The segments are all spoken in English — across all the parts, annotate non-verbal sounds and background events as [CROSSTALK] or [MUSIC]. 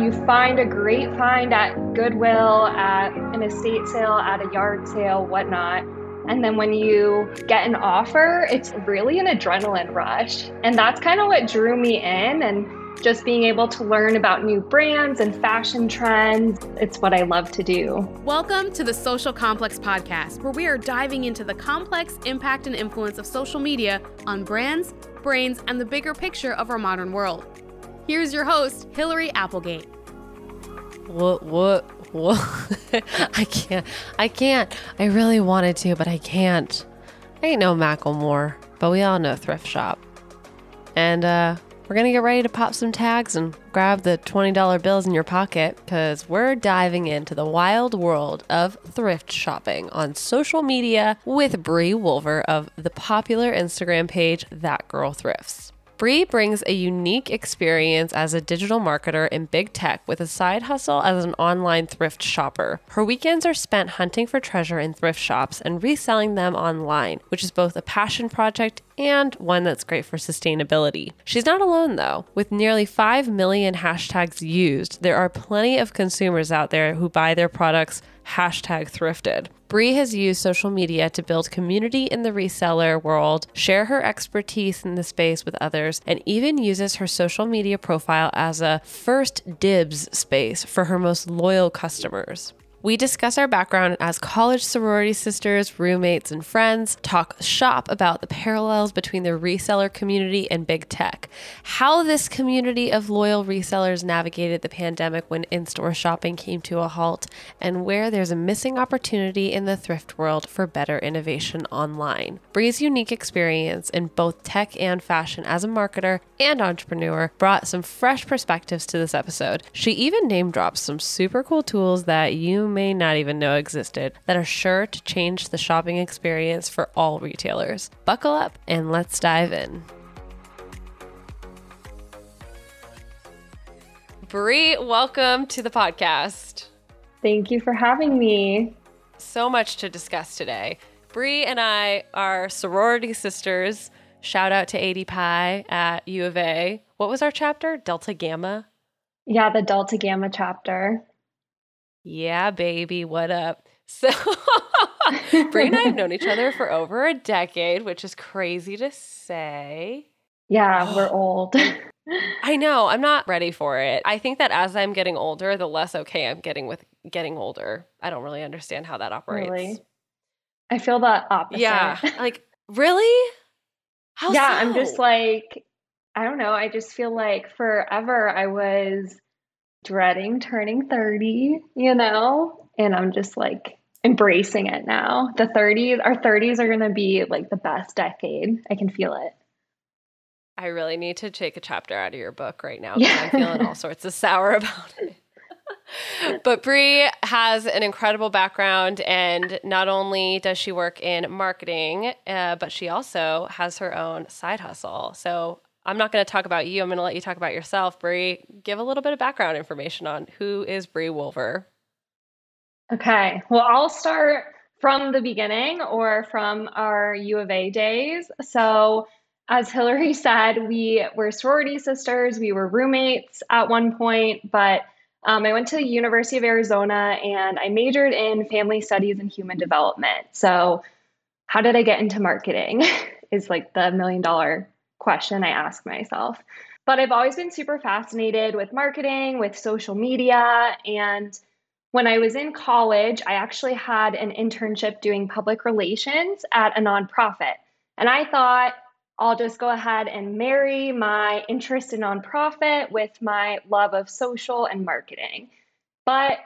you find a great find at Goodwill, at an estate sale, at a yard sale, whatnot. And then when you get an offer, it's really an adrenaline rush. And that's kind of what drew me in. And just being able to learn about new brands and fashion trends, it's what I love to do. Welcome to the Social Complex Podcast, where we are diving into the complex impact and influence of social media on brands, brains, and the bigger picture of our modern world. Here's your host, Hillary Applegate. What, what, what? [LAUGHS] I can't. I can't. I really wanted to, but I can't. I ain't no Macklemore, but we all know thrift shop. And uh, we're to get ready to pop some tags and grab the $20 bills in your pocket because we're diving into the wild world of thrift shopping on social media with Bree Wolver of the popular Instagram page That Girl Thrifts. Bree brings a unique experience as a digital marketer in big tech with a side hustle as an online thrift shopper. Her weekends are spent hunting for treasure in thrift shops and reselling them online, which is both a passion project and one that's great for sustainability. She's not alone though. With nearly 5 million hashtags used, there are plenty of consumers out there who buy their products hashtag thrifted. Bree has used social media to build community in the reseller world, share her expertise in the space with others, and even uses her social media profile as a first dibs space for her most loyal customers. We discuss our background as college sorority sisters, roommates, and friends, talk shop about the parallels between the reseller community and big tech, how this community of loyal resellers navigated the pandemic when in store shopping came to a halt, and where there's a missing opportunity in the thrift world for better innovation online. Bree's unique experience in both tech and fashion as a marketer and entrepreneur brought some fresh perspectives to this episode. She even name drops some super cool tools that you may not even know existed that are sure to change the shopping experience for all retailers. Buckle up and let's dive in. Bree, welcome to the podcast. Thank you for having me. So much to discuss today. Bree and I are sorority sisters. Shout out to AD Pi at U of A. What was our chapter? Delta Gamma? Yeah, the Delta Gamma chapter. Yeah, baby, what up? [LAUGHS] So, [LAUGHS] Bree and I have known each other for over a decade, which is crazy to say. Yeah, [GASPS] we're old. [LAUGHS] I know. I'm not ready for it. I think that as I'm getting older, the less okay I'm getting with getting older. I don't really understand how that operates. Really? I feel the opposite. Yeah. Like, really? How yeah, so? I'm just like, I don't know. I just feel like forever I was dreading turning 30, you know? And I'm just like embracing it now. The 30s, our 30s are going to be like the best decade. I can feel it. I really need to take a chapter out of your book right now because yeah. I'm feeling all sorts of sour [LAUGHS] about it. but Bree has an incredible background, and not only does she work in marketing, uh, but she also has her own side hustle. So I'm not going to talk about you. I'm going to let you talk about yourself. Bree, give a little bit of background information on who is Bree Wolver. Okay. Well, I'll start from the beginning or from our U of A days. So, as Hillary [LAUGHS] said, we were sorority sisters. We were roommates at one point, but um, I went to the University of Arizona and I majored in family studies and human development. So, how did I get into marketing? [LAUGHS] is like the million dollar question I ask myself. But I've always been super fascinated with marketing, with social media. And when I was in college, I actually had an internship doing public relations at a nonprofit. And I thought, I'll just go ahead and marry my interest in nonprofit with my love of social and marketing. But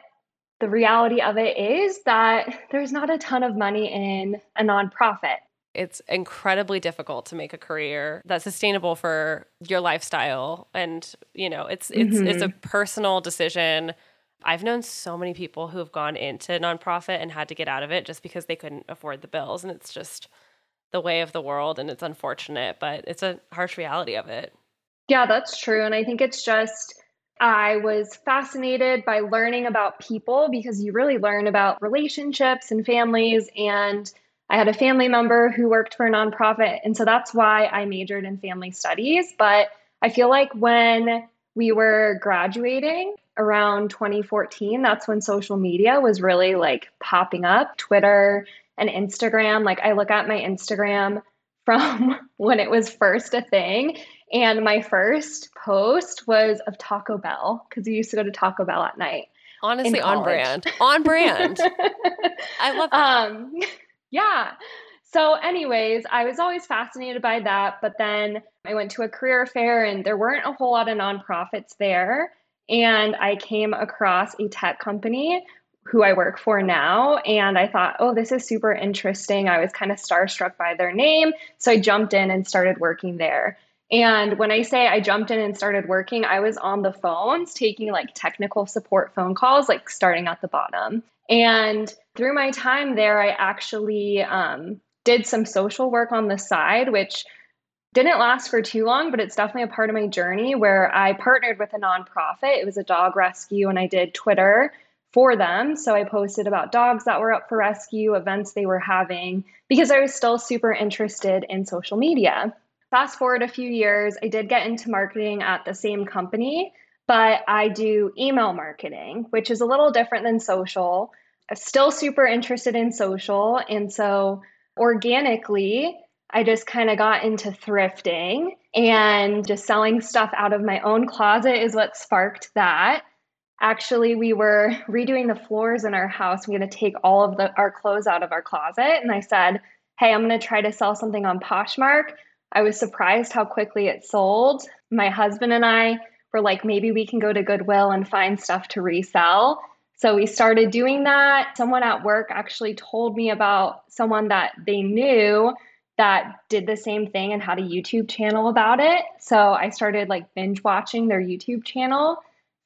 the reality of it is that there's not a ton of money in a nonprofit it's incredibly difficult to make a career that's sustainable for your lifestyle and you know it's it's mm-hmm. it's a mm-hmm. personal decision i've known so many people who have gone into nonprofit and had to get out of it just because they couldn't afford the bills and it's just the way of the world and it's unfortunate but it's a harsh reality of it yeah that's true and i think it's just I was fascinated by learning about people because you really learn about relationships and families and I had a family member who worked for a nonprofit. And so that's why I majored in family studies. But I feel like when we were graduating, around 2014, that's when social media was really like popping up Twitter and Instagram. Like, I look at my Instagram [LAUGHS] from when it was first a thing. And my first post was of Taco Bell because we used to go to Taco Bell at night. Honestly, on brand. On brand. [LAUGHS] I love that. Um, yeah. So, anyways, I was always fascinated by that. But then I went to a career fair and there weren't a whole lot of nonprofits there. And I came across a tech company who I work for now. And I thought, oh, this is super interesting. I was kind of starstruck by their name. So I jumped in and started working there. And when I say I jumped in and started working, I was on the phones taking like technical support phone calls, like starting at the bottom. And through my time there, I actually um, did some social work on the side, which didn't last for too long, but it's definitely a part of my journey where I partnered with a nonprofit. It was a dog rescue, and I did Twitter for them. So I posted about dogs that were up for rescue, events they were having, because I was still super interested in social media. Fast forward a few years, I did get into marketing at the same company, but I do email marketing, which is a little different than social. Still super interested in social. And so organically, I just kind of got into thrifting and just selling stuff out of my own closet is what sparked that. Actually we were redoing the floors in our house. We had to take all of the our clothes out of our closet. And i said hey i'm going to try to sell something on poshmark. I was surprised how quickly it sold. My husband and i were like maybe we can go to goodwill and find stuff to resell so we started doing that someone at work actually told me about someone that they knew that did the same thing and had a youtube channel about it so i started like binge watching their youtube channel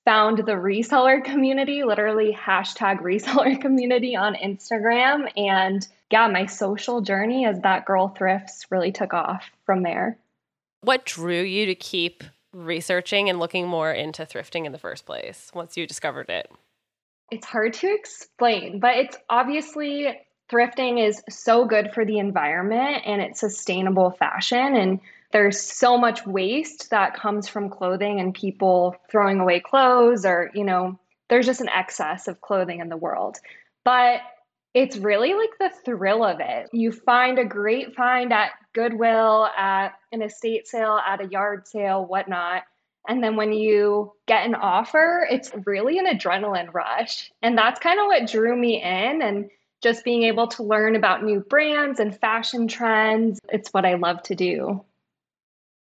found the reseller community, literally hashtag reseller [LAUGHS] community on Instagram. And yeah, my social journey as that girl thrifts really took off from there. What drew you to keep researching and looking more into thrifting in the first place once you discovered it? It's hard to explain, but it's obviously thrifting is so good for the environment and it's sustainable fashion. And there's so much waste that comes from clothing and people throwing away clothes or you know there's just an excess of clothing in the world. But it's really like the thrill of it. You find a great find at goodwill at an estate sale at a yard sale whatnot and then when you get an offer it's really an adrenaline rush. And that's kind of what drew me in and just being able to learn about new brands and fashion trends. It's what i love to do.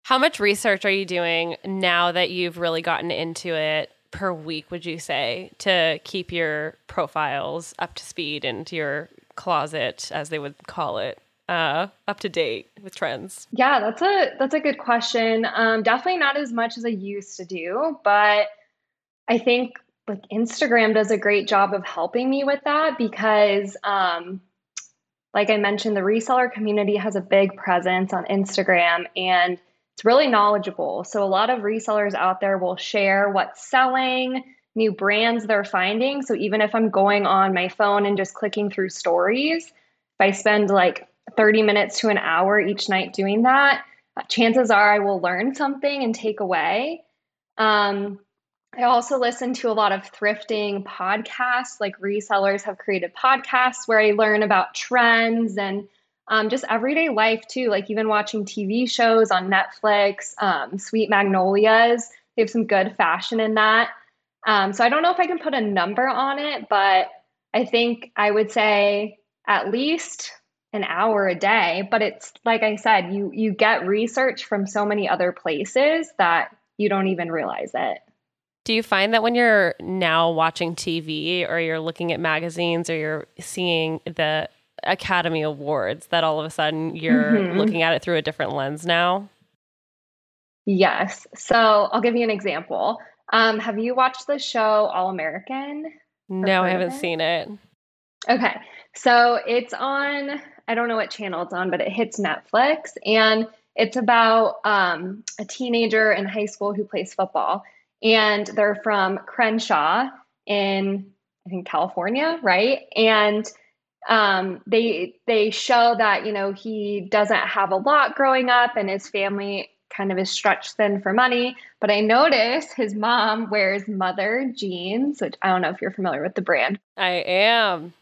How much research are you doing now that you've really gotten into it per week, would you say, to keep your profiles up to speed and your closet, as they would call it, uh, up to date with trends? Yeah, that's a that's a good question. Um, definitely not as much as I used to do, but I think like Instagram does a great job of helping me with that because um, like I mentioned, the reseller community has a big presence on Instagram and it's really knowledgeable. So a lot of resellers out there will share what's selling, new brands they're finding. So even if I'm going on my phone and just clicking through stories, if I spend like 30 minutes to an hour each night doing that, chances are I will learn something and take away. Um, I also listen to a lot of thrifting podcasts, like resellers have created podcasts where I learn about trends and um, just everyday life too, like even watching TV shows on Netflix, um, Sweet Magnolias. They have some good fashion in that. Um, so I don't know if I can put a number on it, but I think I would say at least an hour a day. But it's like I said, you you get research from so many other places that you don't even realize it. Do you find that when you're now watching TV or you're looking at magazines or you're seeing the Academy Awards that all of a sudden you're mm-hmm. looking at it through a different lens now? Yes. So I'll give you an example. Um, have you watched the show All American? No, I haven't seen it. Okay. So it's on, I don't know what channel it's on, but it hits Netflix and it's about um, a teenager in high school who plays football. And they're from Crenshaw in, I think, California, right? And um, they they show that you know he doesn't have a lot growing up and his family kind of is stretched thin for money. But I notice his mom wears mother jeans, which I don't know if you're familiar with the brand. I am.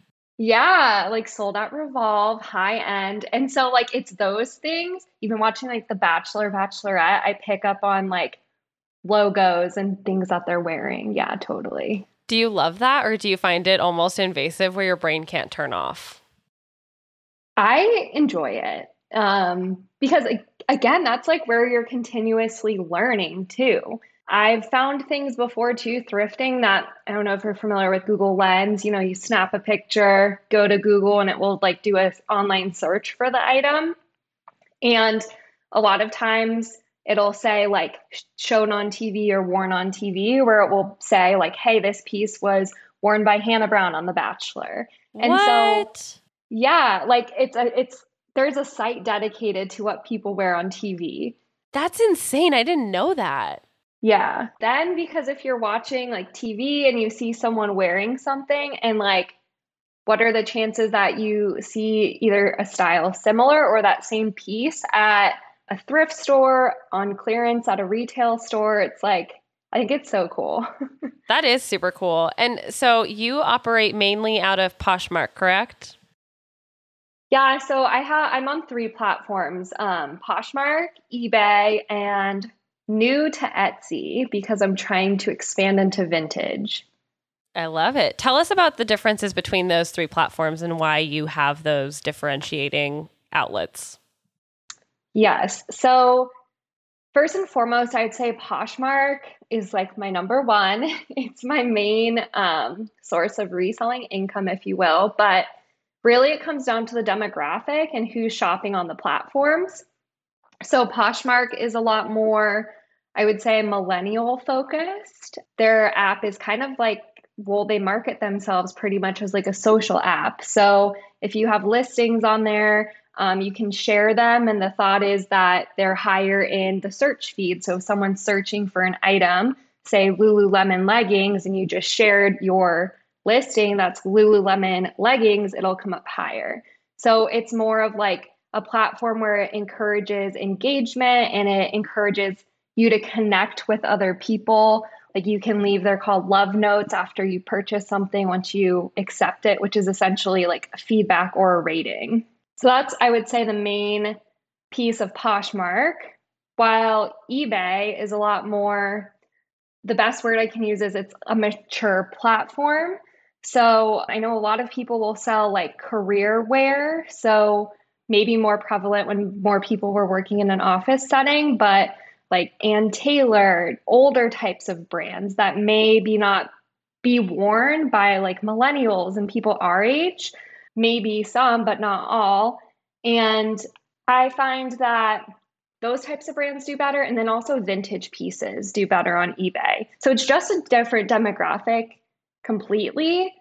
Yeah, like sold at Revolve, high end. And so like it's those things. Even watching like The Bachelor, Bachelorette, I pick up on like logos and things that they're wearing. Yeah, totally. Do you love that or do you find it almost invasive where your brain can't turn off? I enjoy it. Um, because again, that's like where you're continuously learning too. I've found things before too, thrifting that I don't know if you're familiar with Google Lens. You know, you snap a picture, go to Google, and it will like do a online search for the item. And a lot of times it'll say like shown on TV or worn on TV, where it will say like, hey, this piece was worn by Hannah Brown on The Bachelor. And what? so yeah, like it's a it's there's a site dedicated to what people wear on TV. That's insane. I didn't know that. Yeah. Then because if you're watching like TV and you see someone wearing something and like what are the chances that you see either a style similar or that same piece at a thrift store on clearance at a retail store? It's like I think it's so cool. [LAUGHS] that is super cool. And so you operate mainly out of Poshmark, correct? Yeah, so I have I'm on three platforms: um, Poshmark, eBay, and new to Etsy because I'm trying to expand into vintage. I love it. Tell us about the differences between those three platforms and why you have those differentiating outlets. Yes. So, first and foremost, I'd say Poshmark is like my number one. [LAUGHS] It's my main um, source of reselling income, if you will. But really it comes down to the demographic and who's shopping on the platforms. So Poshmark is a lot more, I would say, millennial focused. Their app is kind of like, well, they market themselves pretty much as like a social app. So if you have listings on there, um, you can share them. And the thought is that they're higher in the search feed. So if someone's searching for an item, say Lululemon leggings, and you just shared your listing that's Lululemon leggings, it'll come up higher. So it's more of like a platform where it encourages engagement and it encourages you to connect with other people. Like you can leave, they're called love notes after you purchase something once you accept it, which is essentially like a feedback or a rating. So that's, I would say, the main piece of Poshmark. While eBay is a lot more, the best word I can use is it's a mature platform. So I know a lot of people will sell like career wear. So maybe more prevalent when more people were working in an office setting, but like Ann Taylor, older types of brands that maybe not be worn by like millennials and people our age, maybe some, but not all. And I find that those types of brands do better. And then also vintage pieces do better on eBay. So it's just a different demographic completely.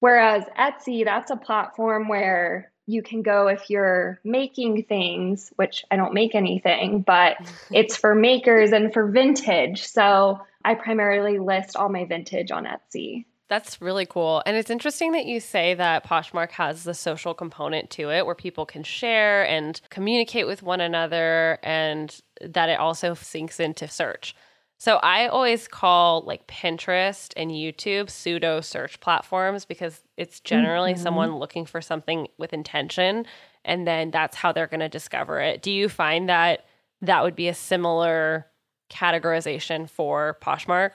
Whereas Etsy, that's a platform where you can go if you're making things, which I don't make anything, but [LAUGHS] it's for makers and for vintage. So I primarily list all my vintage on Etsy. That's really cool. And it's interesting that you say that Poshmark has the social component to it where people can share and communicate with one another and that it also sinks into search. So I always call like Pinterest and YouTube pseudo search platforms because it's generally mm-hmm. someone looking for something with intention and then that's how they're going to discover it. Do you find that that would be a similar categorization for Poshmark?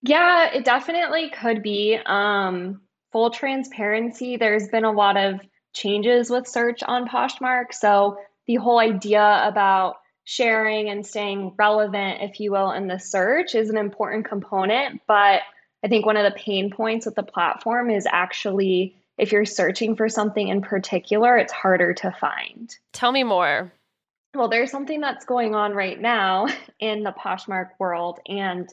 Yeah, it definitely could be. Um, full transparency, there's been a lot of changes with search on Poshmark. So the whole idea about sharing and staying relevant, if you will, in the search is an important component. But I think one of the pain points with the platform is actually if you're searching for something in particular, it's harder to find. Tell me more. Well, there's something that's going on right now [LAUGHS] in the Poshmark world. And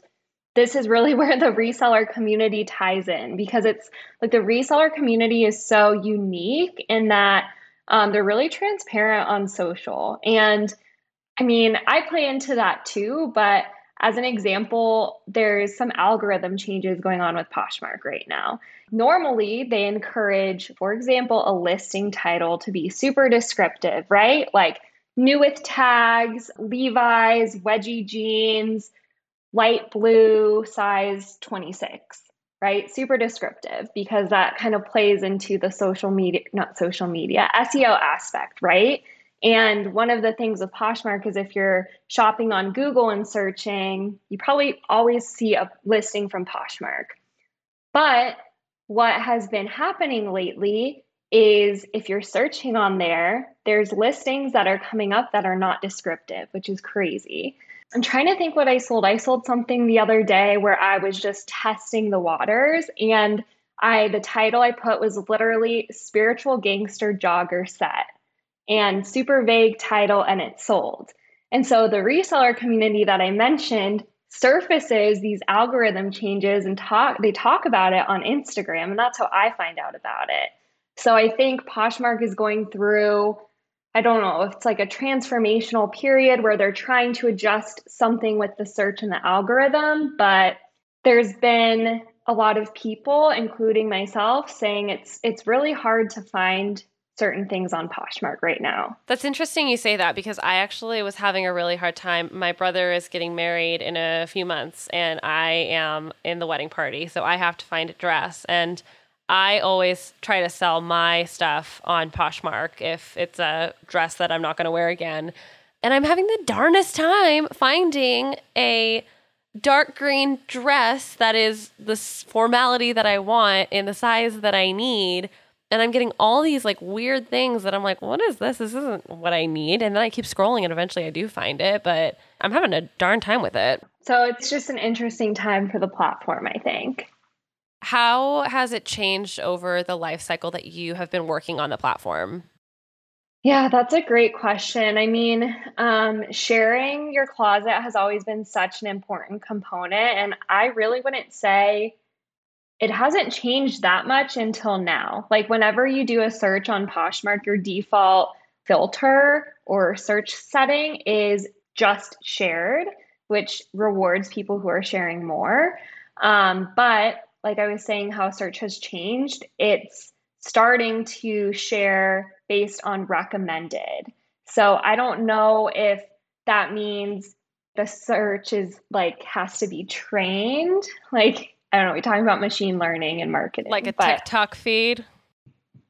this is really [LAUGHS] where the reseller community ties in because it's like the reseller community is so unique in that um, they're really transparent on social. And I mean, I play into that too, but as an example, there's some algorithm changes going on with Poshmark right now. Normally, they encourage, for example, a listing title to be super descriptive, right? Like new with tags, Levi's, wedgie jeans, light blue, size 26, right? Super descriptive because that kind of plays into the social media, not social media, SEO aspect, right? And one of the things with Poshmark is if you're shopping on Google and searching, you probably always see a listing from Poshmark. But what has been happening lately is if you're searching on there, there's listings that are coming up that are not descriptive, which is crazy. I'm trying to think what I sold. I sold something the other day where I was just testing the waters and I the title I put was literally spiritual gangster jogger set and super vague title and it sold. And so the reseller community that I mentioned surfaces these algorithm changes and talk they talk about it on Instagram and that's how I find out about it. So I think Poshmark is going through I don't know, it's like a transformational period where they're trying to adjust something with the search and the algorithm, but there's been a lot of people including myself saying it's it's really hard to find certain things on Poshmark right now. That's interesting you say that because I actually was having a really hard time. My brother is getting married in a few months and I am in the wedding party, so I have to find a dress and I always try to sell my stuff on Poshmark if it's a dress that I'm not going to wear again. And I'm having the darnest time finding a dark green dress that is the formality that I want in the size that I need and I'm getting all these like weird things that I'm like, what is this? This isn't what I need. And then I keep scrolling and eventually I do find it, but I'm having a darn time with it. So it's just an interesting time for the platform, I think. How has it changed over the life cycle that you have been working on the platform? Yeah, that's a great question. I mean, um, sharing your closet has always been such an important component. And I really wouldn't say it hasn't changed that much until now. Like whenever you do a search on Poshmark, your default filter or search setting is just shared, which rewards people who are sharing more. Um, but like I was saying, how search has changed, it's starting to share based on recommended. So I don't know if that means the search is like has to be trained [LAUGHS] like I don't know, we're talking about machine learning and marketing. Like a TikTok feed?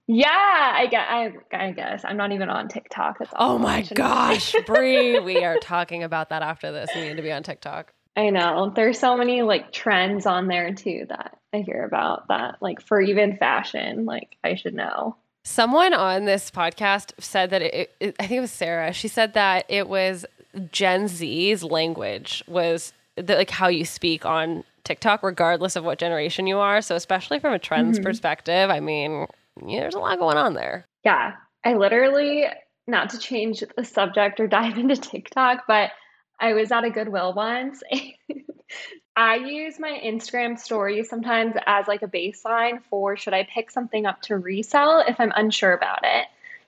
Yeah, I guess, I, I guess. I'm not even on TikTok. That's oh my gosh, [LAUGHS] Bree, we are talking about that after this. We need to be on TikTok. I know. There's so many like trends on there too that I hear about that like for even fashion, like I should know. Someone on this podcast said that it, it I think it was Sarah. She said that it was Gen Z's language was the, like how you speak on TikTok, regardless of what generation you are. So, especially from a trends mm-hmm. perspective, I mean, yeah, there's a lot going on there. Yeah. I literally, not to change the subject or dive [LAUGHS] into TikTok, but I was at a Goodwill once. [LAUGHS] I use my Instagram stories sometimes as like a baseline for should I pick something up to resell if I'm unsure about it.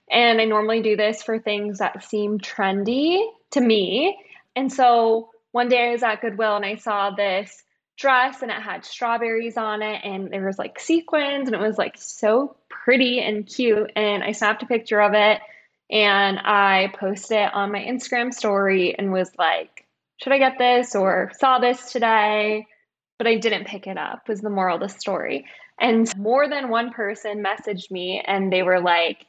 And I normally do this for things that seem trendy to me. And so one day I was at Goodwill and I saw this dress and it had strawberries on it and there was like sequins and it was like so pretty and cute and I snapped a picture of it and I posted it on my Instagram story and was like, should I get this or saw this today? But I didn't pick it up, was the moral of the story. And more than one person messaged me and they were like,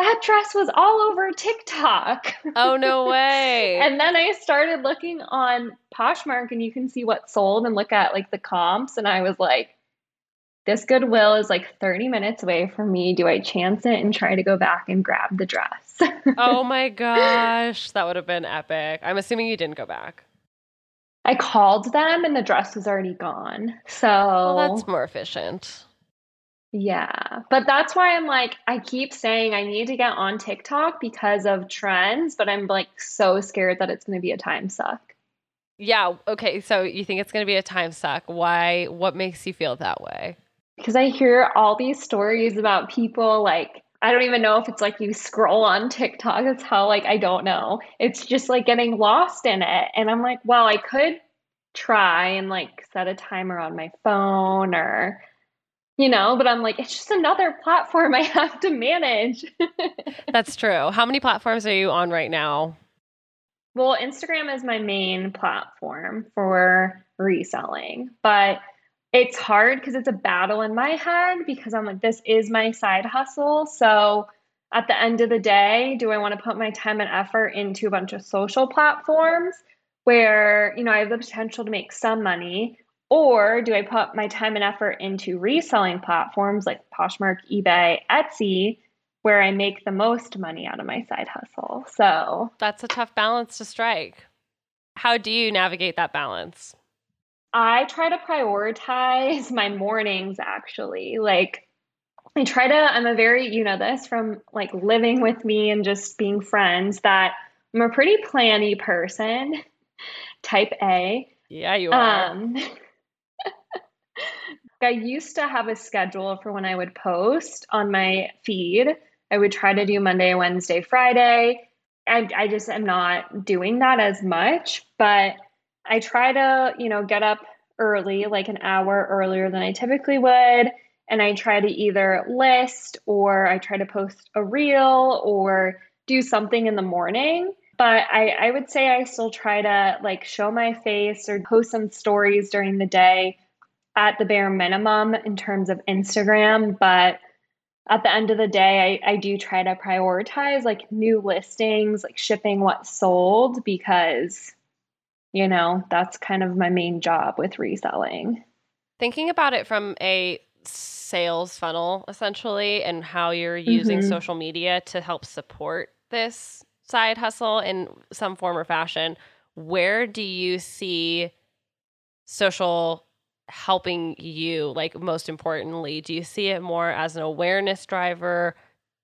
that dress was all over TikTok. Oh, no [LAUGHS] way. and then I started looking on Poshmark and you can see what sold and look at like the comps. And I was like, this Goodwill is like 30 minutes away from me. Do I chance it and try to go back and grab the dress? [LAUGHS] oh my gosh. That would have been epic. I'm assuming you didn't go back. I called them and the dress was already gone. So well, that's more efficient. Yeah. But that's why I'm like, I keep saying I need to get on TikTok because of trends, but I'm like so scared that it's going to be a time suck. Yeah. Okay. So you think it's going to be a time suck. Why? What makes you feel that way? Because I hear all these stories about people like, I don't even know if it's like you scroll on TikTok. It's how, like, I don't know. It's just like getting lost in it. And I'm like, well, I could try and like set a timer on my phone or you know, but I'm like, it's just another platform I have to manage. [LAUGHS] That's true. How many platforms are you on right now? Well, Instagram is my main platform for reselling, but it's hard because it's a battle in my head because I'm like, this is my side hustle. So at the end of the day, do I want to put my time and effort into a bunch of social platforms where, you know, I have the potential to make some money? Or do I put my time and effort into reselling platforms like Poshmark, eBay, Etsy, where I make the most money out of my side hustle? So that's a tough balance to strike. How do you navigate that balance? I try to prioritize [LAUGHS] my mornings actually. Like, I try to, I'm a very, you know, this from like living with me and just being friends that I'm a pretty planny person, [LAUGHS] type A. Yeah, you are. Um, [LAUGHS] I used to have a schedule for when I would post on my feed. I would try to do Monday, Wednesday, Friday. I, I just am not doing that as much, but I try to, you know, get up early, like an hour earlier than I typically would. And I try to either list or I try to post a reel or do something in the morning. But I, I would say I still try to like show my face or post some stories during the day at the bare minimum in terms of Instagram. But at the end of the day, I, I do try to prioritize like new listings, like shipping what's sold because, you know, that's kind of my main job with reselling. Thinking about it from a sales funnel essentially and how you're using mm-hmm. social media to help support this side hustle in some form or fashion, where do you see social helping you like most importantly do you see it more as an awareness driver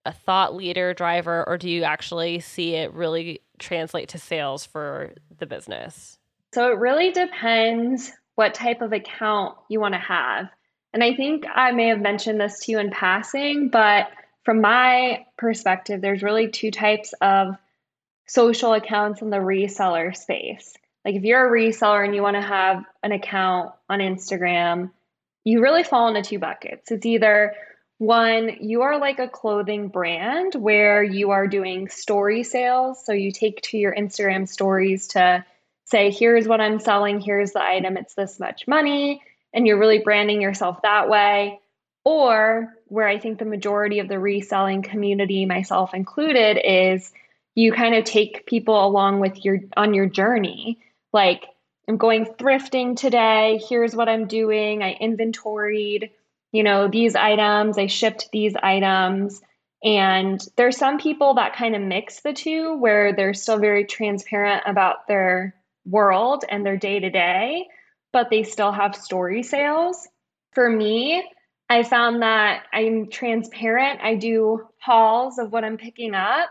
a thought leader driver or do you actually see it really translate to sales for the business? So it really depends what type of account you want to have. And i think i may have mentioned this to you in passing but from my perspective there's really two types of social accounts in the reseller space like if you're a reseller and you want to have an account on Instagram, you really fall into two buckets. It's either one, you are like a clothing brand where you are doing story sales. So you take to your Instagram stories to say, here's what I'm selling, here's the item, it's this much money. And you're really branding yourself that way. Or where I think the majority of the reselling community, myself included, is you kind of take people along with your on your journey like I'm going thrifting today. Here's what I'm doing. I inventoried, you know, these items. I shipped these items. And there's some people that kind of mix the two where they're still very transparent about their world and their day to day, but they still have story sales. For me, I found that I'm transparent. I do hauls of what I'm picking up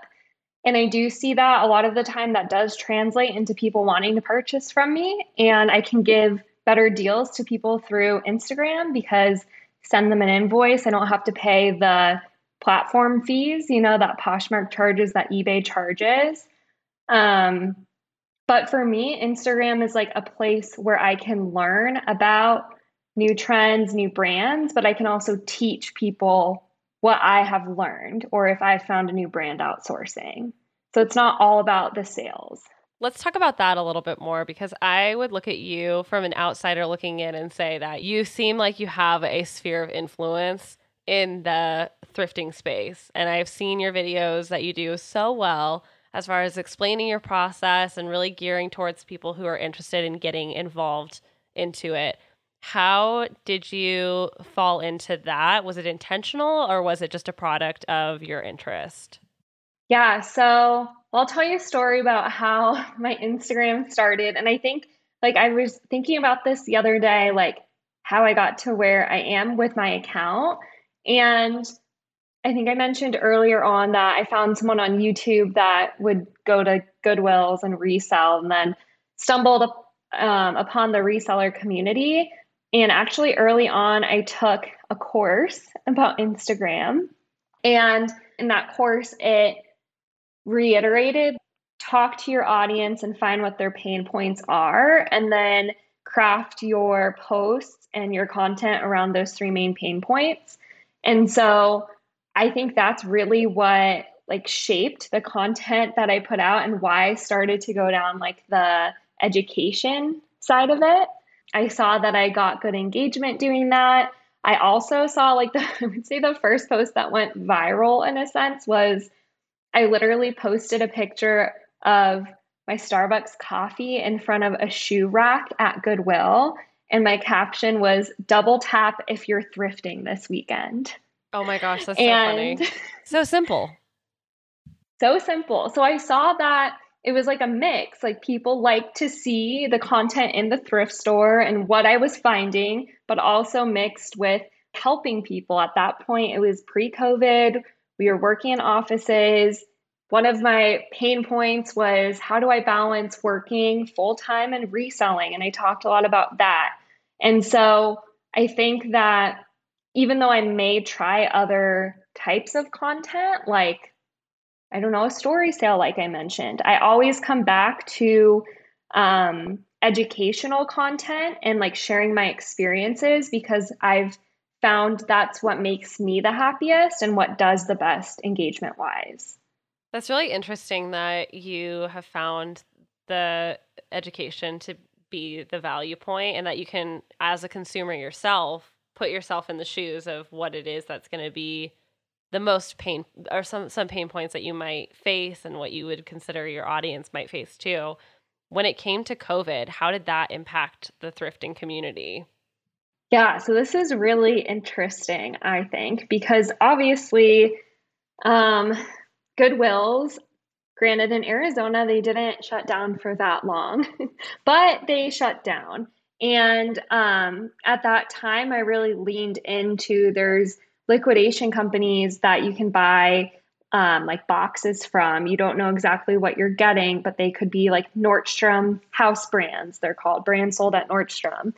and I do see that a lot of the time that does translate into people wanting to purchase from me. And I can give better deals to people through Instagram because send them an invoice. I don't have to pay the platform fees, you know, that Poshmark charges, that eBay charges. Um, but for me, Instagram is like a place where I can learn about new trends, new brands, but I can also teach people what I have learned or if I found a new brand outsourcing. So it's not all about the sales. Let's talk about that a little bit more because I would look at you from an outsider looking in and say that you seem like you have a sphere of influence in the thrifting space. And I've seen your videos that you do so well as far as explaining your process and really gearing towards people who are interested in getting involved into it. How did you fall into that? Was it intentional or was it just a product of your interest? Yeah, so I'll tell you a story about how [LAUGHS] my Instagram started. And I think, like, I was thinking about this the other day, like, how I got to where I am with my account. And I think I mentioned earlier on that I found someone on YouTube that would go to Goodwills and resell and then stumbled um, upon the reseller community and actually, early on, I took a course about Instagram. And in that course, it reiterated talk to your audience and find what their pain points are, and then craft your posts and your content around those three main pain points. And so I think that's really what like shaped the content that I put out and why I started to go down like the education side of it. I saw that I got good engagement doing that. I also saw like the [LAUGHS] I would say the first post that went viral in a sense was I literally posted a picture of my Starbucks coffee in front of a shoe rack at Goodwill and my caption was double tap if you're thrifting this weekend. Oh my gosh, that's so funny. So simple. So simple. So I saw that it was like a mix. Like people like to see the content in the thrift store and what I was finding, but also mixed with helping people. At that point, it was pre COVID. We were working in offices. One of my pain points was how do I balance working full time and reselling? And I talked a lot about that. And so I think that even though I may try other types of content, like I don't know, a story sale, like I mentioned. I always come back to um, educational content and like sharing my experiences because I've found that's what makes me the happiest and what does the best engagement wise. That's really interesting that you have found the education to be the value point and that you can, as a consumer yourself, put yourself in the shoes of what it is that's going to be the most pain or some some pain points that you might face and what you would consider your audience might face too. When it came to COVID, how did that impact the thrifting community? Yeah, so this is really interesting, I think, because obviously um, Goodwills, granted in Arizona, they didn't shut down for that long, [LAUGHS] but they shut down. And um, at that time, I really leaned into there's liquidation companies that you can buy um, like boxes from. You don't know exactly what you're getting, but they could be like Nordstrom house brands, they're called brands sold at Nordstrom.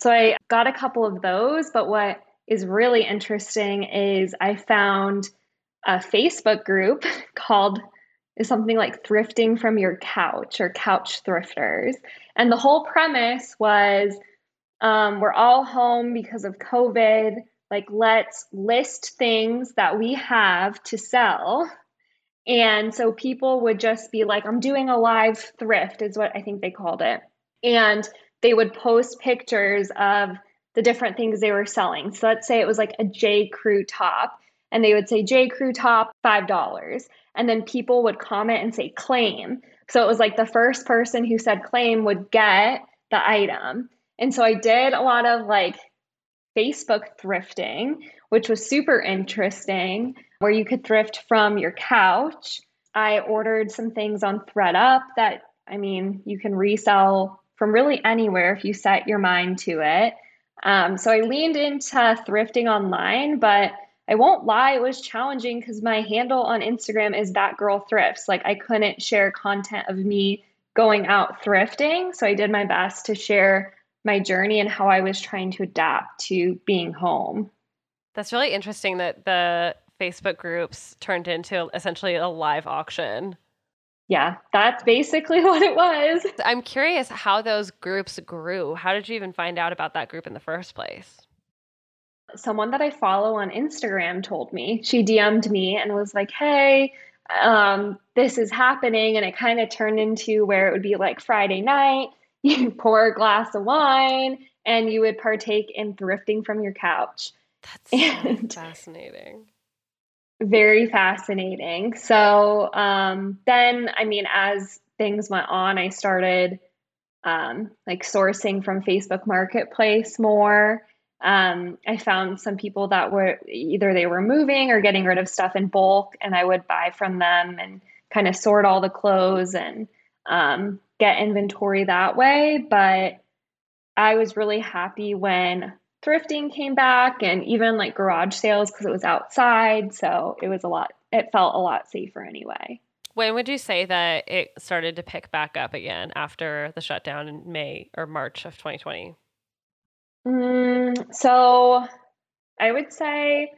So I got a couple of those, but what is really interesting is I found a Facebook group [LAUGHS] called is something like thrifting from your couch or couch thrifters. And the whole premise was um, we're all home because of COVID like let's list things that we have to sell. And so people would just be like i'm doing a live thrift is what i think they called it. And they would post pictures of the different things they were selling. So let's say it was like a j. Crew top and they would say j. Crew top five dollars. And then people would comment and say claim. So it was like the first person who said claim would get the item. And so i did a lot of like Facebook thrifting, which was super interesting, where you could thrift from your couch. I ordered some things on ThredUp that, I mean, you can resell from really anywhere if you set your mind to it. Um, so I leaned into thrifting online, but I won't lie, it was challenging because my handle on Instagram is that girl thrifts. Like I couldn't share content of me going out thrifting. So I did my best to share my journey and how I was trying to adapt to being home. That's really interesting that the Facebook groups turned into essentially a live auction. Yeah, that's basically [LAUGHS] what it was. I'm curious how those groups grew. How did you even find out about that group in the first place? Someone that I follow on Instagram told me. She DM'd me and was like, hey, um, this is happening. And it kind of turned into where it would be like Friday night [LAUGHS] you pour a glass of wine and you would partake in thrifting from your couch. That's so fascinating. Very fascinating. So um, then, I mean, as things went on, I started um, like sourcing from Facebook Marketplace more. Um, I found some people that were either they were moving or getting rid of stuff in bulk, and I would buy from them and kind of sort all the clothes and um, get inventory that way. But I was really happy when thrifting came back and even like garage sales because it was outside. So it was a lot, it felt a lot safer anyway. When would you say that it started to pick back up again after the shutdown in May or March of 2020? Mm, so I would say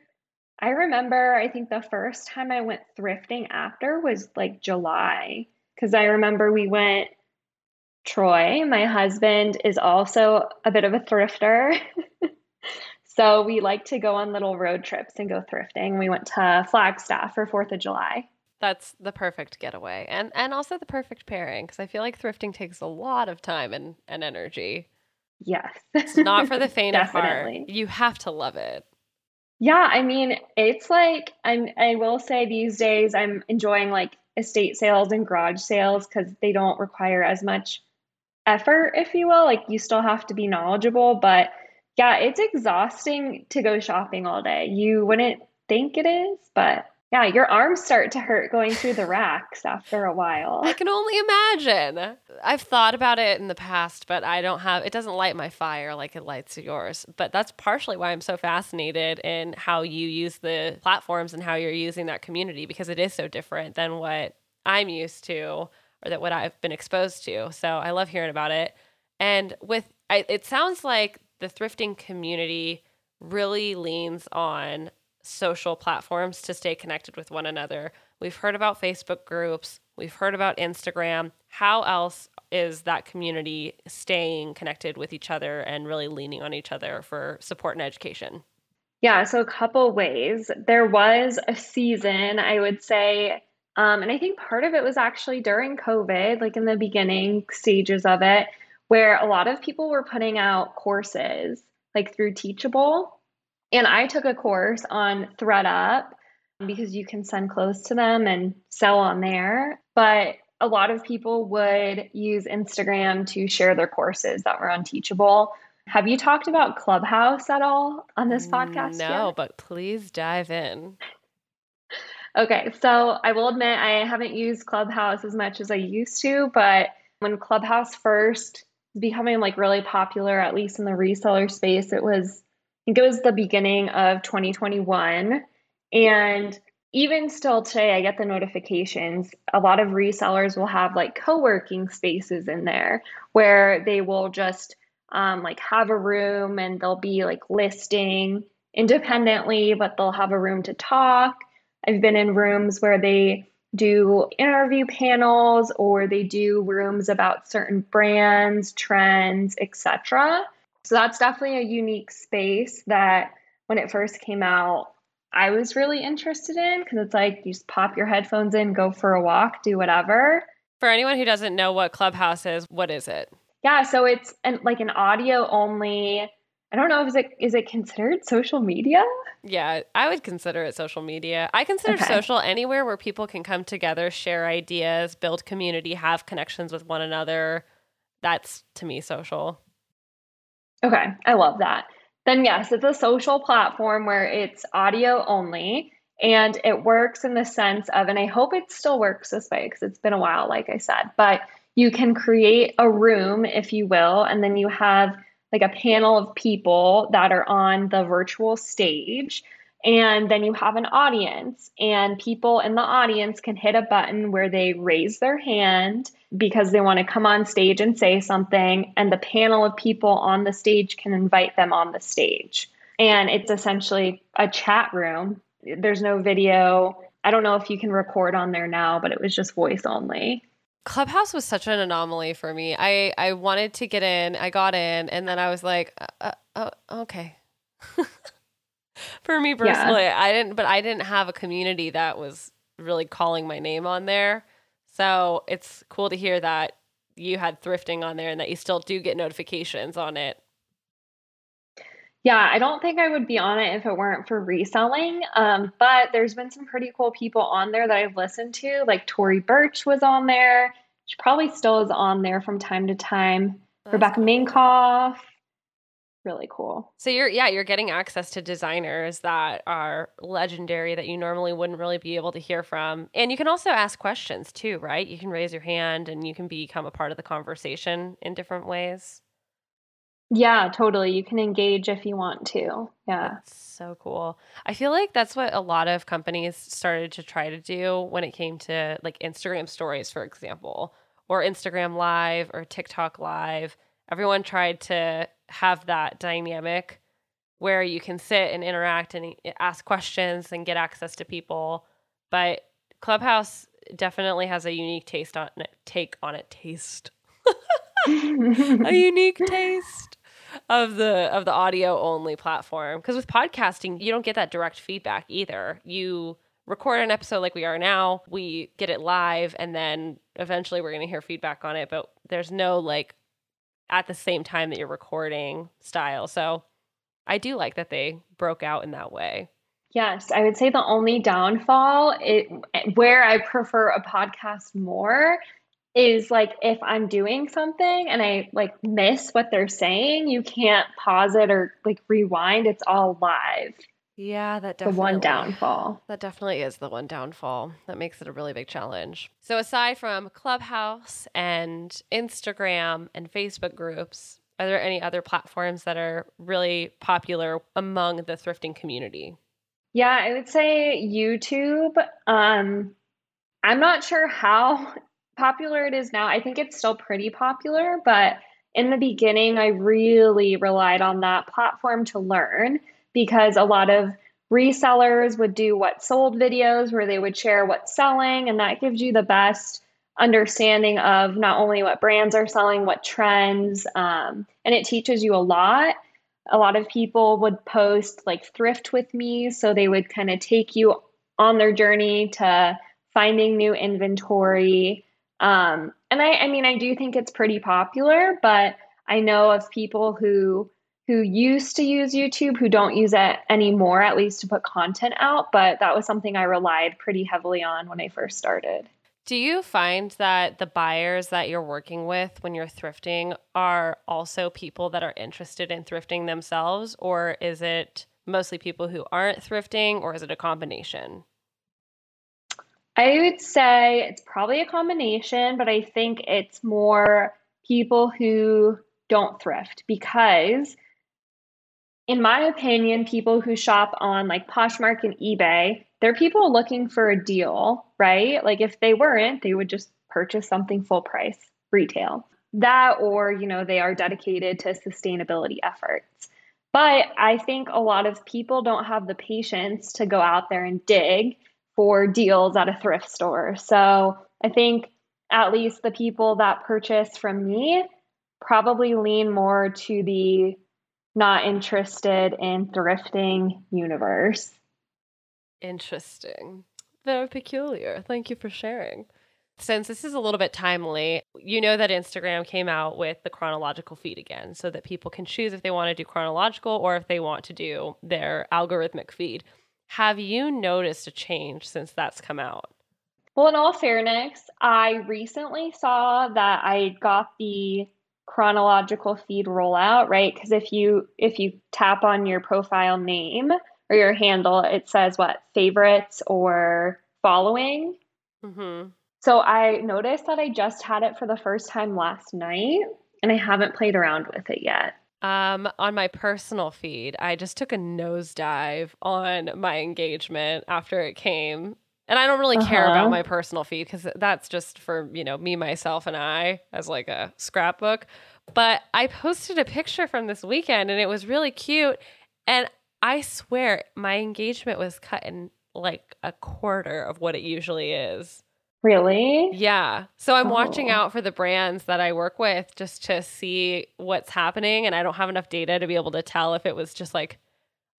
I remember, I think the first time I went thrifting after was like July. Because I remember we went Troy. My husband is also a bit of a thrifter. [LAUGHS] so we like to go on little road trips and go thrifting. We went to Flagstaff for 4th of July. That's the perfect getaway. And and also the perfect pairing because I feel like thrifting takes a lot of time and, and energy. Yes. It's not for the [LAUGHS] faint of heart. You have to love it. Yeah, I mean, it's like I'm I will say these days I'm enjoying like estate sales and garage sales cuz they don't require as much effort, if you will. Like you still have to be knowledgeable, but yeah, it's exhausting to go shopping all day. You wouldn't think it is, but yeah, your arms start to hurt going through the racks after a while. I can only imagine. I've thought about it in the past, but I don't have it doesn't light my fire like it lights yours. But that's partially why I'm so fascinated in how you use the platforms and how you're using that community because it is so different than what I'm used to or that what I've been exposed to. So I love hearing about it. And with I, it sounds like the thrifting community really leans on social platforms to stay connected with one another. We've heard about Facebook groups, we've heard about Instagram. How else is that community staying connected with each other and really leaning on each other for support and education? Yeah, so a couple ways. There was a season, I would say, um, and I think part of it was actually during COVID, like in the beginning stages of it, where a lot of people were putting out courses like through Teachable and I took a course on ThredUp because you can send clothes to them and sell on there. But a lot of people would use Instagram to share their courses that were on Teachable. Have you talked about Clubhouse at all on this podcast? No, yet? but please dive in. Okay, so I will admit I haven't used Clubhouse as much as I used to, but when Clubhouse first becoming like really popular, at least in the reseller space, it was I think it was the beginning of 2021. And even still today, I get the notifications. A lot of resellers will have like co working spaces in there where they will just um, like have a room and they'll be like listing independently, but they'll have a room to talk. I've been in rooms where they do interview panels or they do rooms about certain brands, trends, etc. So that's definitely a unique space that when it first came out, I was really interested in because it's like you just pop your headphones in, go for a walk, do whatever. For anyone who doesn't know what Clubhouse is, what is it? Yeah, so it's an, like an audio only. I don't know if it is it considered social media? Yeah, I would consider it social media. I consider okay. social anywhere where people can come together, share ideas, build community, have connections with one another. That's to me social. Okay, I love that. Then, yes, it's a social platform where it's audio only and it works in the sense of, and I hope it still works this way because it's been a while, like I said, but you can create a room, if you will, and then you have like a panel of people that are on the virtual stage and then you have an audience, and people in the audience can hit a button where they raise their hand because they want to come on stage and say something. And the panel of people on the stage can invite them on the stage. And it's essentially a chat room. There's no video. I don't know if you can record on there now, but it was just voice only. Clubhouse was such an anomaly for me. I I wanted to get in, I got in, and then I was like, uh, uh, uh okay. [LAUGHS] for me personally. Yeah. I didn't, but I didn't have a community that was really calling my name on there. So it's cool to hear that you had thrifting on there and that you still do get notifications on it. Yeah, I don't think I would be on it if it weren't for reselling. Um, but there's been some pretty cool people on there that I've listened to. Like Tory Burch was on there. She probably still is on there from time to time. That's Rebecca. Minkoff really cool. So you're yeah, you're getting access to designers that are legendary that you normally wouldn't really be able to hear from. And you can also ask questions too, right? You can raise your hand and you can become a part of the conversation in different ways. Yeah, totally. You can engage if you want to. Yeah. That's so cool. I feel like that's what a lot of companies started to try to do when it came to like Instagram stories, for example, or Instagram Live or TikTok Live. Everyone tried to have that dynamic where you can sit and interact and ask questions and get access to people. But Clubhouse definitely has a unique taste on it, take on it. Taste. [LAUGHS] a [LAUGHS] unique taste of the of the audio only platform. Because with podcasting you don't get that direct feedback either. You record an episode like we are now we get it live and then eventually we're going to hear feedback on it but there's no like at the same time that you're recording style. So i do like that they broke out in that way. Yes, I would say the only downfall it, where I prefer a podcast more is like if I'm doing something and I like miss what they're saying, you can't pause it or like rewind. It's all live. Yeah, that The one downfall. That definitely is the one downfall. That makes it a really big challenge. So aside from Clubhouse and Instagram and Facebook groups, are there any other platforms that are really popular among the thrifting community? Yeah, I would say YouTube. Um, I'm not sure how popular it is now. I think it's still pretty popular, but in the beginning, I really relied on that platform to learn because a lot of resellers would do what sold videos where they would share what's selling, and that gives you the best understanding of not only what brands are selling, what trends, um, and it teaches you a lot. A lot of people would post like thrift with me, so they would kind of take you on their journey to finding new inventory. Um, and I, I mean, I do think it's pretty popular, but I know of people who who used to use YouTube who don't use it anymore, at least to put content out. But that was something I relied pretty heavily on when I first started. Do you find that the buyers that you're working with when you're thrifting are also people that are interested in thrifting themselves, or is it mostly people who aren't thrifting, or is it a combination? I would say it's probably a combination, but I think it's more people who don't thrift because, in my opinion, people who shop on like Poshmark and eBay, they're people looking for a deal, right? Like if they weren't, they would just purchase something full price retail. That or, you know, they are dedicated to sustainability efforts. But I think a lot of people don't have the patience to go out there and dig for deals at a thrift store. So I think at least the people that purchase from me probably lean more to the not interested in thrifting universe. Interesting. Very peculiar. Thank you for sharing. Since this is a little bit timely, you know that Instagram came out with the chronological feed again so that people can choose if they want to do chronological or if they want to do their algorithmic feed. Have you noticed a change since that's come out? Well, in all fairness, I recently saw that I got the chronological feed rollout, right? Because if you if you tap on your profile name or your handle, it says what favorites or following. Mm-hmm. So I noticed that I just had it for the first time last night, and I haven't played around with it yet. Um, on my personal feed, I just took a nosedive on my engagement after it came. And I don't really care Uh-huh. about my personal feed because that's just for, you know, me, myself, and I as like a scrapbook. But I posted a picture from this weekend and it was really cute. And I swear my engagement was cut in like a quarter of what it usually is. Really? Yeah. So I'm watching Oh. out for the brands that I work with just to see what's happening. And I don't have enough data to be able to tell if it was just like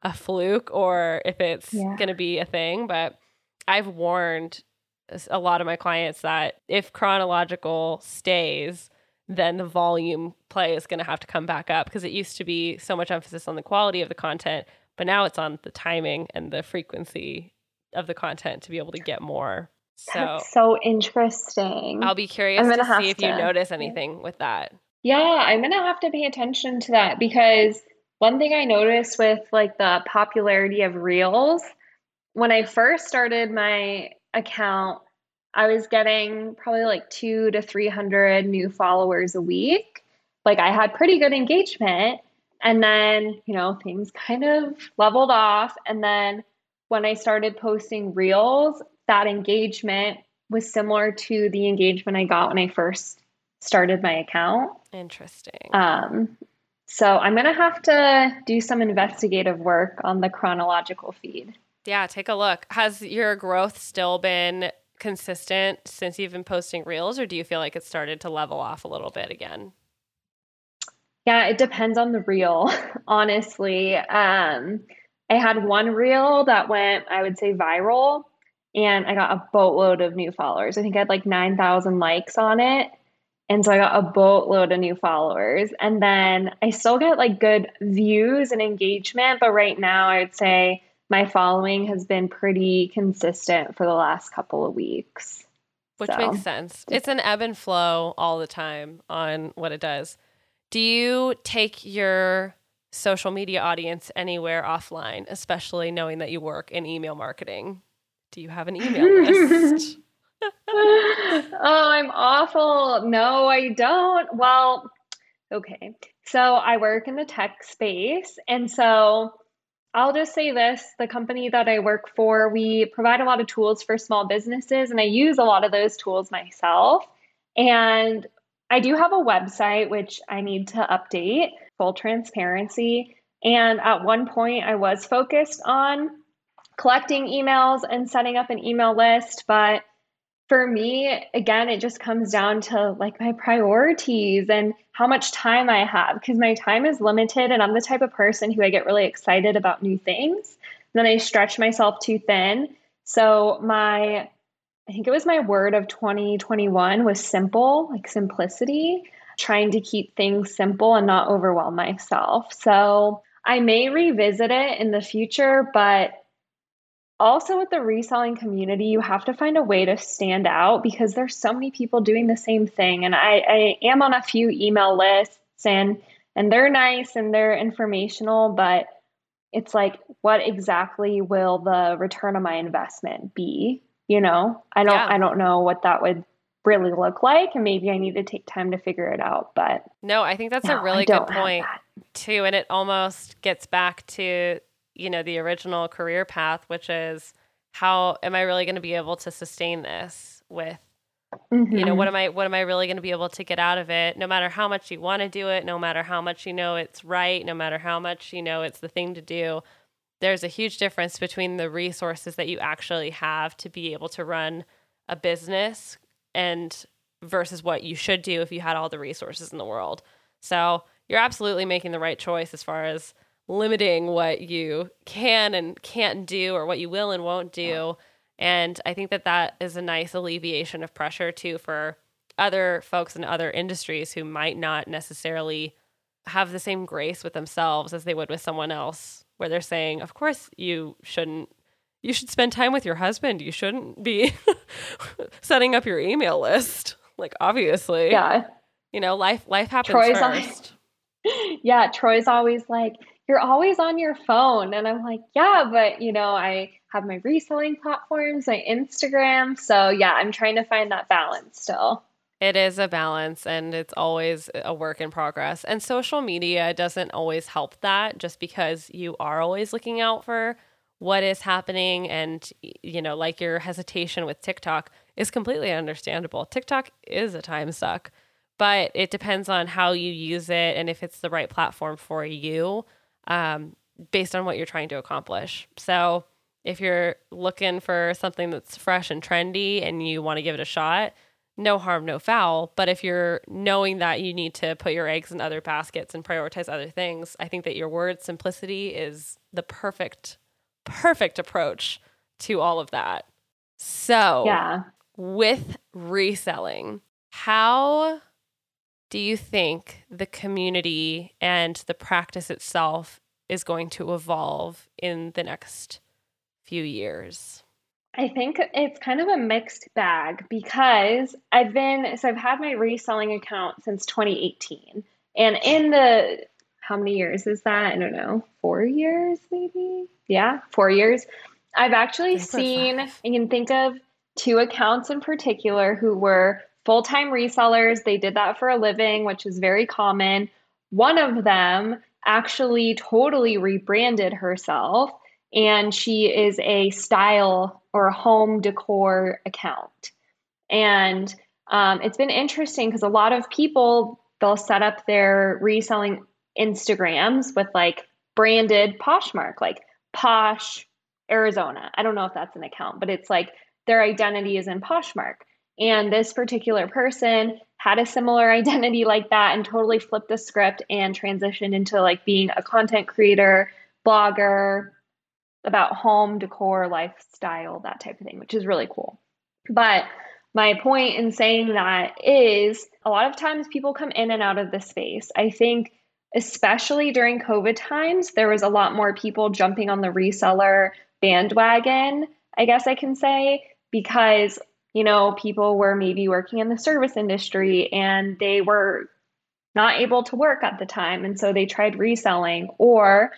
a fluke or if it's Yeah. going to be a thing. But I've warned a lot of my clients that if chronological stays, then the volume play is going to have to come back up because it used to be so much emphasis on the quality of the content, but now it's on the timing and the frequency of the content to be able to get more. So That's so interesting. I'll be curious I'm to see if you notice anything with that. Yeah, I'm gonna have to pay attention to that because one thing I noticed with like the popularity of Reels, when I first started my account, I was getting probably like two to 300 new followers a week. Like I had pretty good engagement. And then, you know, things kind of leveled off. And then when I started posting Reels, that engagement was similar to the engagement I got when I first started my account. Interesting. Um, so I'm gonna have to do some investigative work on the chronological feed. yeah, take a look. Has your growth still been consistent since you've been posting reels, or do you feel like it started to level off a little bit again? Yeah, it depends on the reel, [LAUGHS] honestly. Um, I had one reel that went, I would say, viral, and I got a boatload of new followers. I think I had like 9,000 likes on it. And so I got a boatload of new followers. And then I still get like good views and engagement. But right now, I would say my following has been pretty consistent for the last couple of weeks. Which so. makes sense. It's an ebb and flow all the time on what it does. Do you take your social media audience anywhere offline, especially knowing that you work in email marketing? Do you have an email [LAUGHS] list? [LAUGHS] [LAUGHS] oh, I'm awful. No, I don't. Well, okay. So I work in the tech space. And so I'll just say this the company that I work for, we provide a lot of tools for small businesses, and I use a lot of those tools myself. And I do have a website, which I need to update, full transparency. And at one point, I was focused on collecting emails and setting up an email list, but for me, again, it just comes down to like my priorities and how much time I have because my time is limited and I'm the type of person who I get really excited about new things. Then I stretch myself too thin. So my I think it was my word of 2021 was simple, like simplicity, trying to keep things simple and not overwhelm myself. So I may revisit it in the future, but also with the reselling community you have to find a way to stand out because there's so many people doing the same thing. And i, I am on a few email lists and and they're nice and they're informational but it's like what exactly will the return on my investment be? You know i don't yeah. i don't know what that would really look like. And maybe i need to take time to figure it out but no i think that's a really good point too. And it almost gets back to you know, the original career path, which is how am I really going to be able to sustain this with mm-hmm. you know, what mm-hmm. am I what am I really going to be able to get out of it no matter how much you want to do it, no matter how much you know it's right, no matter how much you know it's the thing to do. There's a huge difference between the resources that you actually have to be able to run a business and versus what you should do if you had all the resources in the world. So, you're absolutely making the right choice as far as limiting what you can and can't do or what you will and won't do. Uh-huh. And I think that that is a nice alleviation of pressure too for other folks in other industries who might not necessarily have the same grace with themselves as they would with someone else, where they're saying, Of course, you shouldn't. You should spend time with your husband. You shouldn't be [LAUGHS] setting up your email list. Like obviously. Yeah. You know, life life happens Troy's first. [LAUGHS] yeah, Troy's always like, you're always on your phone. And I'm like, yeah, but you know, I have my reselling platforms, my Instagram. So yeah, I'm trying to find that balance still. It is a balance and it's always a work in progress. And social media doesn't always help that just because you are always looking out for what is happening. And, you know, like your hesitation with TikTok is completely understandable. TikTok is a time suck, but it depends on how you use it and if it's the right platform for you um, based on what you're trying to accomplish. So if you're looking for something that's fresh and trendy and you want to give it a shot, no harm, no foul. But if you're knowing that you need to put your eggs in other baskets and prioritize other things, I think that your word simplicity is the perfect, perfect approach to all of that. So, yeah. with reselling, how do you think the community and the practice itself is going to evolve in the next few years? I think it's kind of a mixed bag because I've been, so I've had my reselling account since 2018. And in the, how many years is that? I don't know, four years maybe? Yeah, four years. I've actually seen, I can think of two accounts in particular who were full time resellers. They did that for a living, which is very common. One of them actually totally rebranded herself, and she is a style or home decor account. And um, it's been interesting because a lot of people they'll set up their reselling Instagrams with like branded Poshmark, like Posh Arizona. I don't know if that's an account, but it's like their identity is in Poshmark. And this particular person had a similar [LAUGHS] identity like that and totally flipped the script and transitioned into like being a content creator, blogger about home decor, lifestyle, that type of thing, which is really cool. But my point in saying that is a lot of times people come in and out of the space. I think especially during COVID times, there was a lot more people jumping on the reseller bandwagon, I guess I can say, because, you know, people were maybe working in the service industry and they were not able to work at the time. And so they tried reselling, or,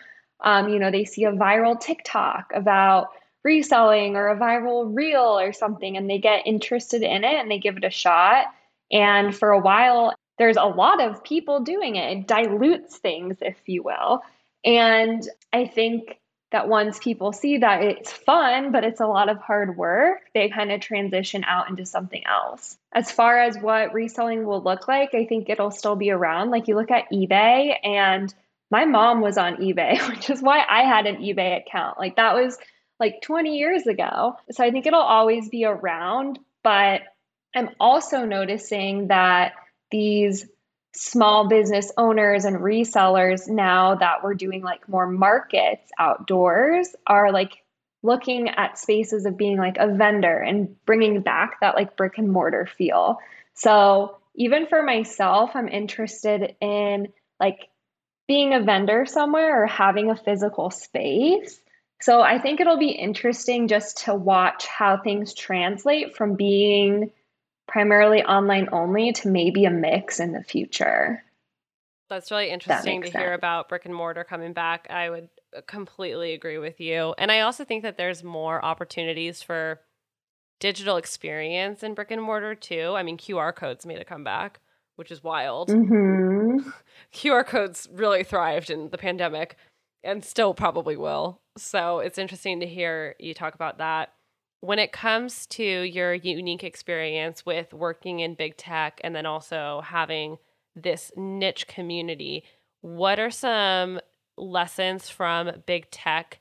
um, you know, they see a viral TikTok about reselling or a viral reel or something and they get interested in it and they give it a shot. And for a while, there's a lot of people doing it. It dilutes things, if you will. And I think that once people see that it's fun, but it's a lot of hard work, they kind of transition out into something else. As far as what reselling will look like, I think it'll still be around. Like you look at eBay, and my mom was on eBay, [LAUGHS] which is why I had an eBay account. Like that was like 20 years ago. So I think it'll always be around, but I'm also noticing that these small business owners and resellers now that we're doing like more markets outdoors are like looking at spaces of being like a vendor and bringing back that like brick and mortar feel. So even for myself, I'm interested in like being a vendor somewhere or having a physical space. So I think it'll be interesting just to watch how things translate from being primarily online only to maybe a mix in the future. That's really interesting that to sense. hear about brick and mortar coming back. I would uh, completely agree with you. And I also think that there's more opportunities for digital experience in brick and mortar too. I mean, QR codes made a comeback, which is wild. Mm-hmm. [LAUGHS] QR codes really thrived in the pandemic and still probably will. So it's interesting to hear you talk about that when it comes to your unique experience with working in big tech and then also having this niche community, what are some lessons from big tech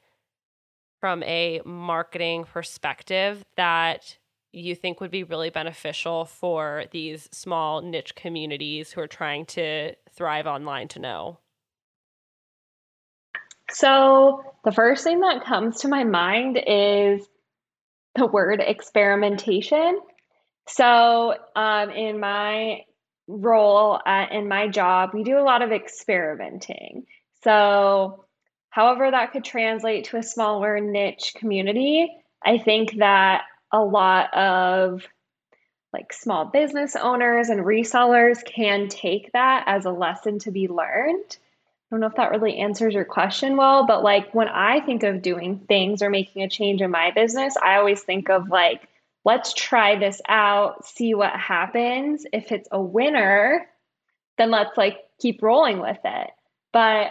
from a marketing perspective that you think would be really beneficial for these small niche communities who are trying to thrive online to know? So, the first thing that comes to my mind is the word experimentation. So, um, in my role at, in my job, we do a lot of experimenting. So, however, that could translate to a smaller niche community, I think that a lot of like small business owners and resellers can take that as a lesson to be learned don't know if that really answers your question well, but like when I think of doing things or making a change in my business, I always think of like, let's try this out, see what happens. If it's a winner, then let's like keep rolling with it. But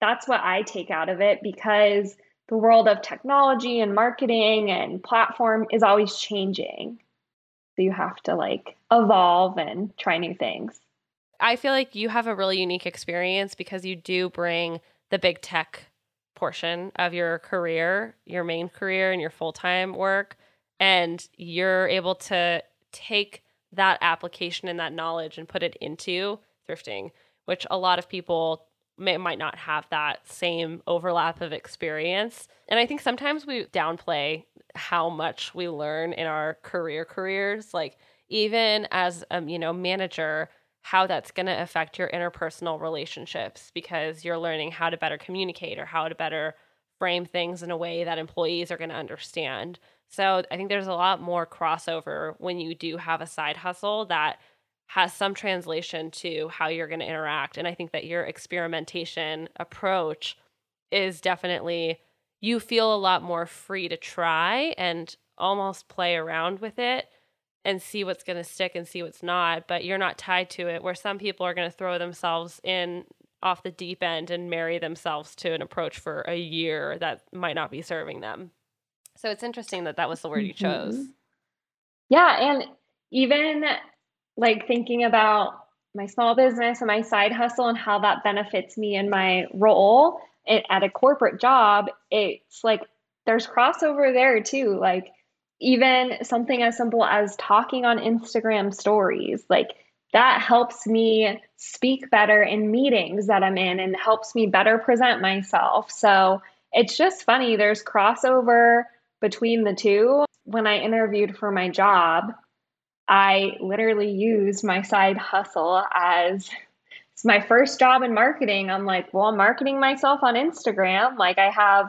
that's what I take out of it because the world of technology and marketing and platform is always changing. So you have to like evolve and try new things. I feel like you have a really unique experience because you do bring the big tech portion of your career, your main career and your full-time work and you're able to take that application and that knowledge and put it into thrifting, which a lot of people may, might not have that same overlap of experience. And I think sometimes we downplay how much we learn in our career careers like even as a you know manager how that's going to affect your interpersonal relationships because you're learning how to better communicate or how to better frame things in a way that employees are going to understand. So I think there's a lot more crossover when you do have a side hustle that has some translation to how you're going to interact. And I think that your experimentation approach is definitely, you feel a lot more free to try and almost play around with it and see what's going to stick and see what's not, but you're not tied to it. Where some people are going to throw themselves in off the deep end and marry themselves to an approach for a year that might not be serving them. So it's interesting that that was the word you chose. Mm-hmm. Yeah. And even like thinking about my small business and my side hustle and how that benefits me in my role at a corporate job, it's like there's crossover there too. Like even something as simple as talking on Instagram stories. Like that helps me speak better in meetings that I'm in and helps me better present myself. So it's just funny. There's crossover between the two. When I interviewed for my job, I literally used my side hustle as it's my first job in marketing. I'm like, well, I'm marketing myself on Instagram. Like I have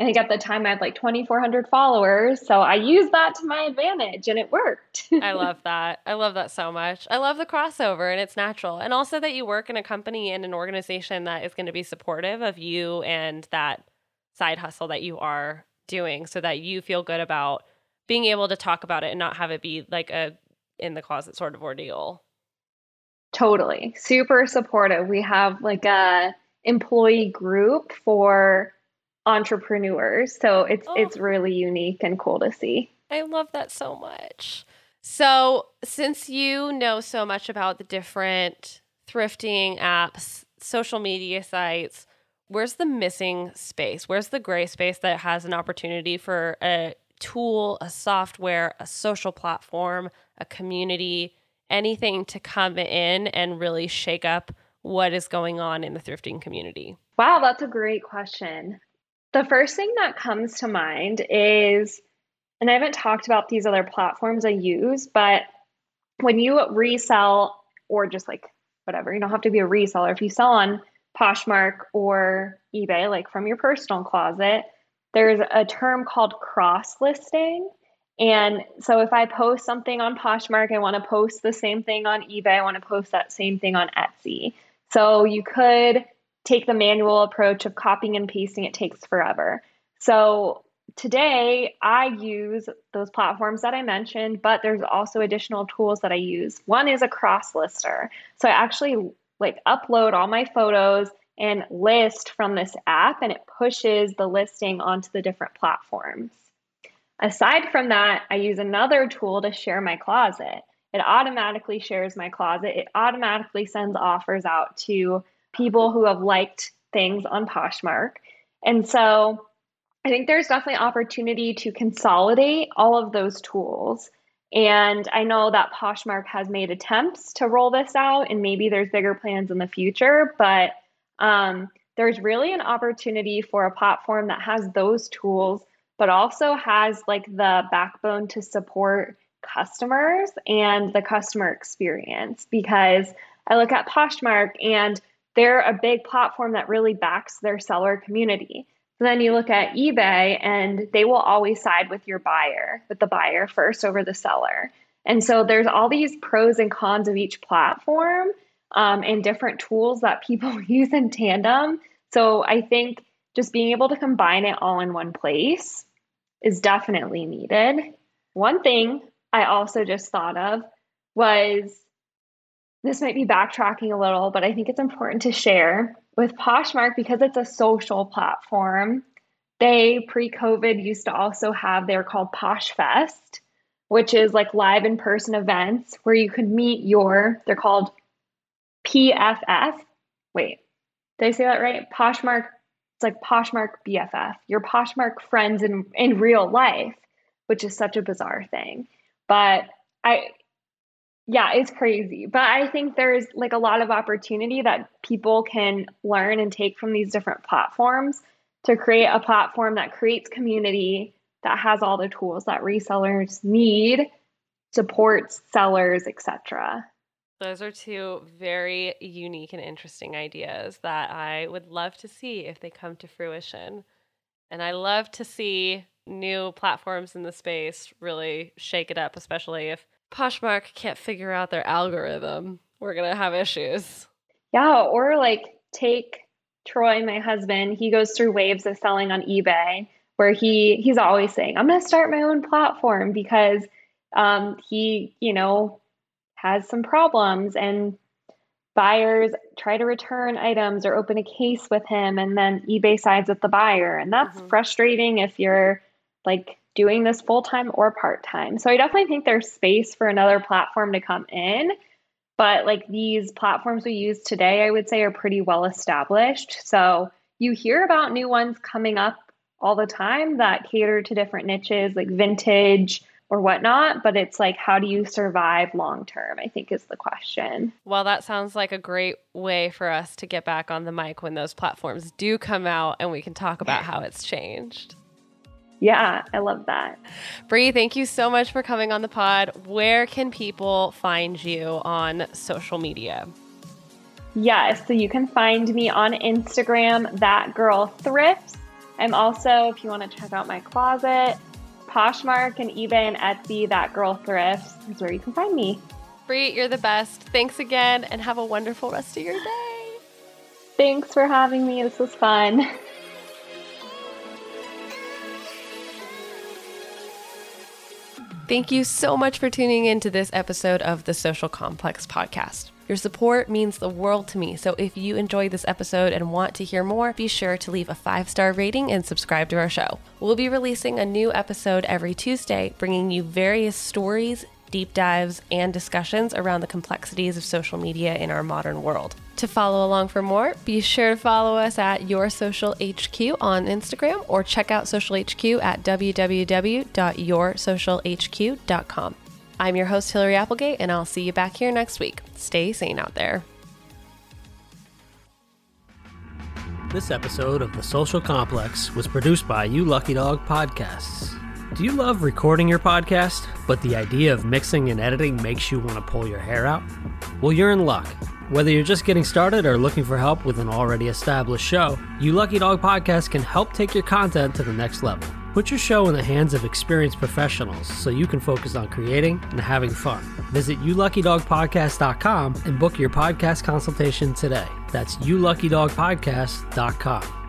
I think at the time I had like 2,400 followers. So I used that to my advantage and it worked. [LAUGHS] I love that. I love that so much. I love the crossover and it's natural. And also that you work in a company and an organization that is going to be supportive of you and that side hustle that you are doing so that you feel good about being able to talk about it and not have it be like a in the closet sort of ordeal. Totally. Super supportive. We have like a employee group for entrepreneurs. So it's oh. it's really unique and cool to see. I love that so much. So, since you know so much about the different thrifting apps, social media sites, where's the missing space? Where's the gray space that has an opportunity for a tool, a software, a social platform, a community, anything to come in and really shake up what is going on in the thrifting community? Wow, that's a great question. The first thing that comes to mind is, and I haven't talked about these other platforms I use, but when you resell or just like whatever, you don't have to be a reseller. If you sell on Poshmark or eBay, like from your personal closet, there's a term called cross listing. And so if I post something on Poshmark, I want to post the same thing on eBay, I want to post that same thing on Etsy. So you could take the manual approach of copying and pasting, it takes forever. So today I use those platforms that I mentioned, but there's also additional tools that I use. One is a cross lister. So I actually like upload all my photos and list from this app and it pushes the listing onto the different platforms. Aside from that, I use another tool to share my closet. It automatically shares my closet. It automatically sends offers out to people who have liked things on Poshmark. And so I think there's definitely opportunity to consolidate all of those tools. And I know that Poshmark has made attempts to roll this out, and maybe there's bigger plans in the future, but um, there's really an opportunity for a platform that has those tools, but also has like the backbone to support customers and the customer experience. Because I look at Poshmark and they're a big platform that really backs their seller community. So then you look at eBay and they will always side with your buyer, with the buyer first over the seller. And so there's all these pros and cons of each platform um, and different tools that people [LAUGHS] use in tandem. So I think just being able to combine it all in one place is definitely needed. One thing I also just thought of was this might be backtracking a little, but I think it's important to share with Poshmark because it's a social platform. They pre COVID used to also have, they're called Posh Fest, which is like live in person events where you could meet your, they're called PFF. Wait, did I say that right? Poshmark, it's like Poshmark BFF, your Poshmark friends in, in real life, which is such a bizarre thing. But I, yeah, it's crazy. But I think there's like a lot of opportunity that people can learn and take from these different platforms to create a platform that creates community that has all the tools that resellers need, supports sellers, etc. Those are two very unique and interesting ideas that I would love to see if they come to fruition. And I love to see new platforms in the space really shake it up, especially if Poshmark can't figure out their algorithm, we're going to have issues. Yeah, or like take Troy, my husband, he goes through waves of selling on eBay where he he's always saying, "I'm going to start my own platform because um, he, you know, has some problems and buyers try to return items or open a case with him and then eBay sides with the buyer and that's mm-hmm. frustrating if you're like doing this full time or part time. So I definitely think there's space for another platform to come in. But like these platforms we use today, I would say are pretty well established. So you hear about new ones coming up all the time that cater to different niches like vintage or whatnot, but it's like, how do you survive long term? I think is the question. Well, that sounds like a great way for us to get back on the mic when those platforms do come out and we can talk about how it's changed. Yeah, I love that. Bree, thank you so much for coming on the pod. Where can people find you on social media? Yes, so you can find me on Instagram, that girl thrifts. I'm also, if you want to check out my closet, Poshmark and eBay and Etsy, that girl thrifts is where you can find me. Bree, you're the best. Thanks again and have a wonderful rest of your day. Thanks for having me. This was fun. [LAUGHS] Thank you so much for tuning in to this episode of the Social Complex podcast. Your support means the world to me. So if you enjoyed this episode and want to hear more, be sure to leave a five star rating and subscribe to our show. We'll be releasing a new episode every Tuesday, bringing you various stories, deep dives, and discussions around the complexities of social media in our modern world. To follow along for more, be sure to follow us at Your Social HQ on Instagram or check out Social HQ at www.yoursocialhq.com. I'm your host, Hillary Applegate, and I'll see you back here next week. Stay sane out there. This episode of The Social Complex was produced by You Lucky Dog Podcasts. Do you love recording your podcast, but the idea of mixing and editing makes you want to pull your hair out? Well, you're in luck. Whether you're just getting started or looking for help with an already established show, You Lucky Dog Podcast can help take your content to the next level. Put your show in the hands of experienced professionals so you can focus on creating and having fun. Visit youluckydogpodcast.com and book your podcast consultation today. That's youluckydogpodcast.com.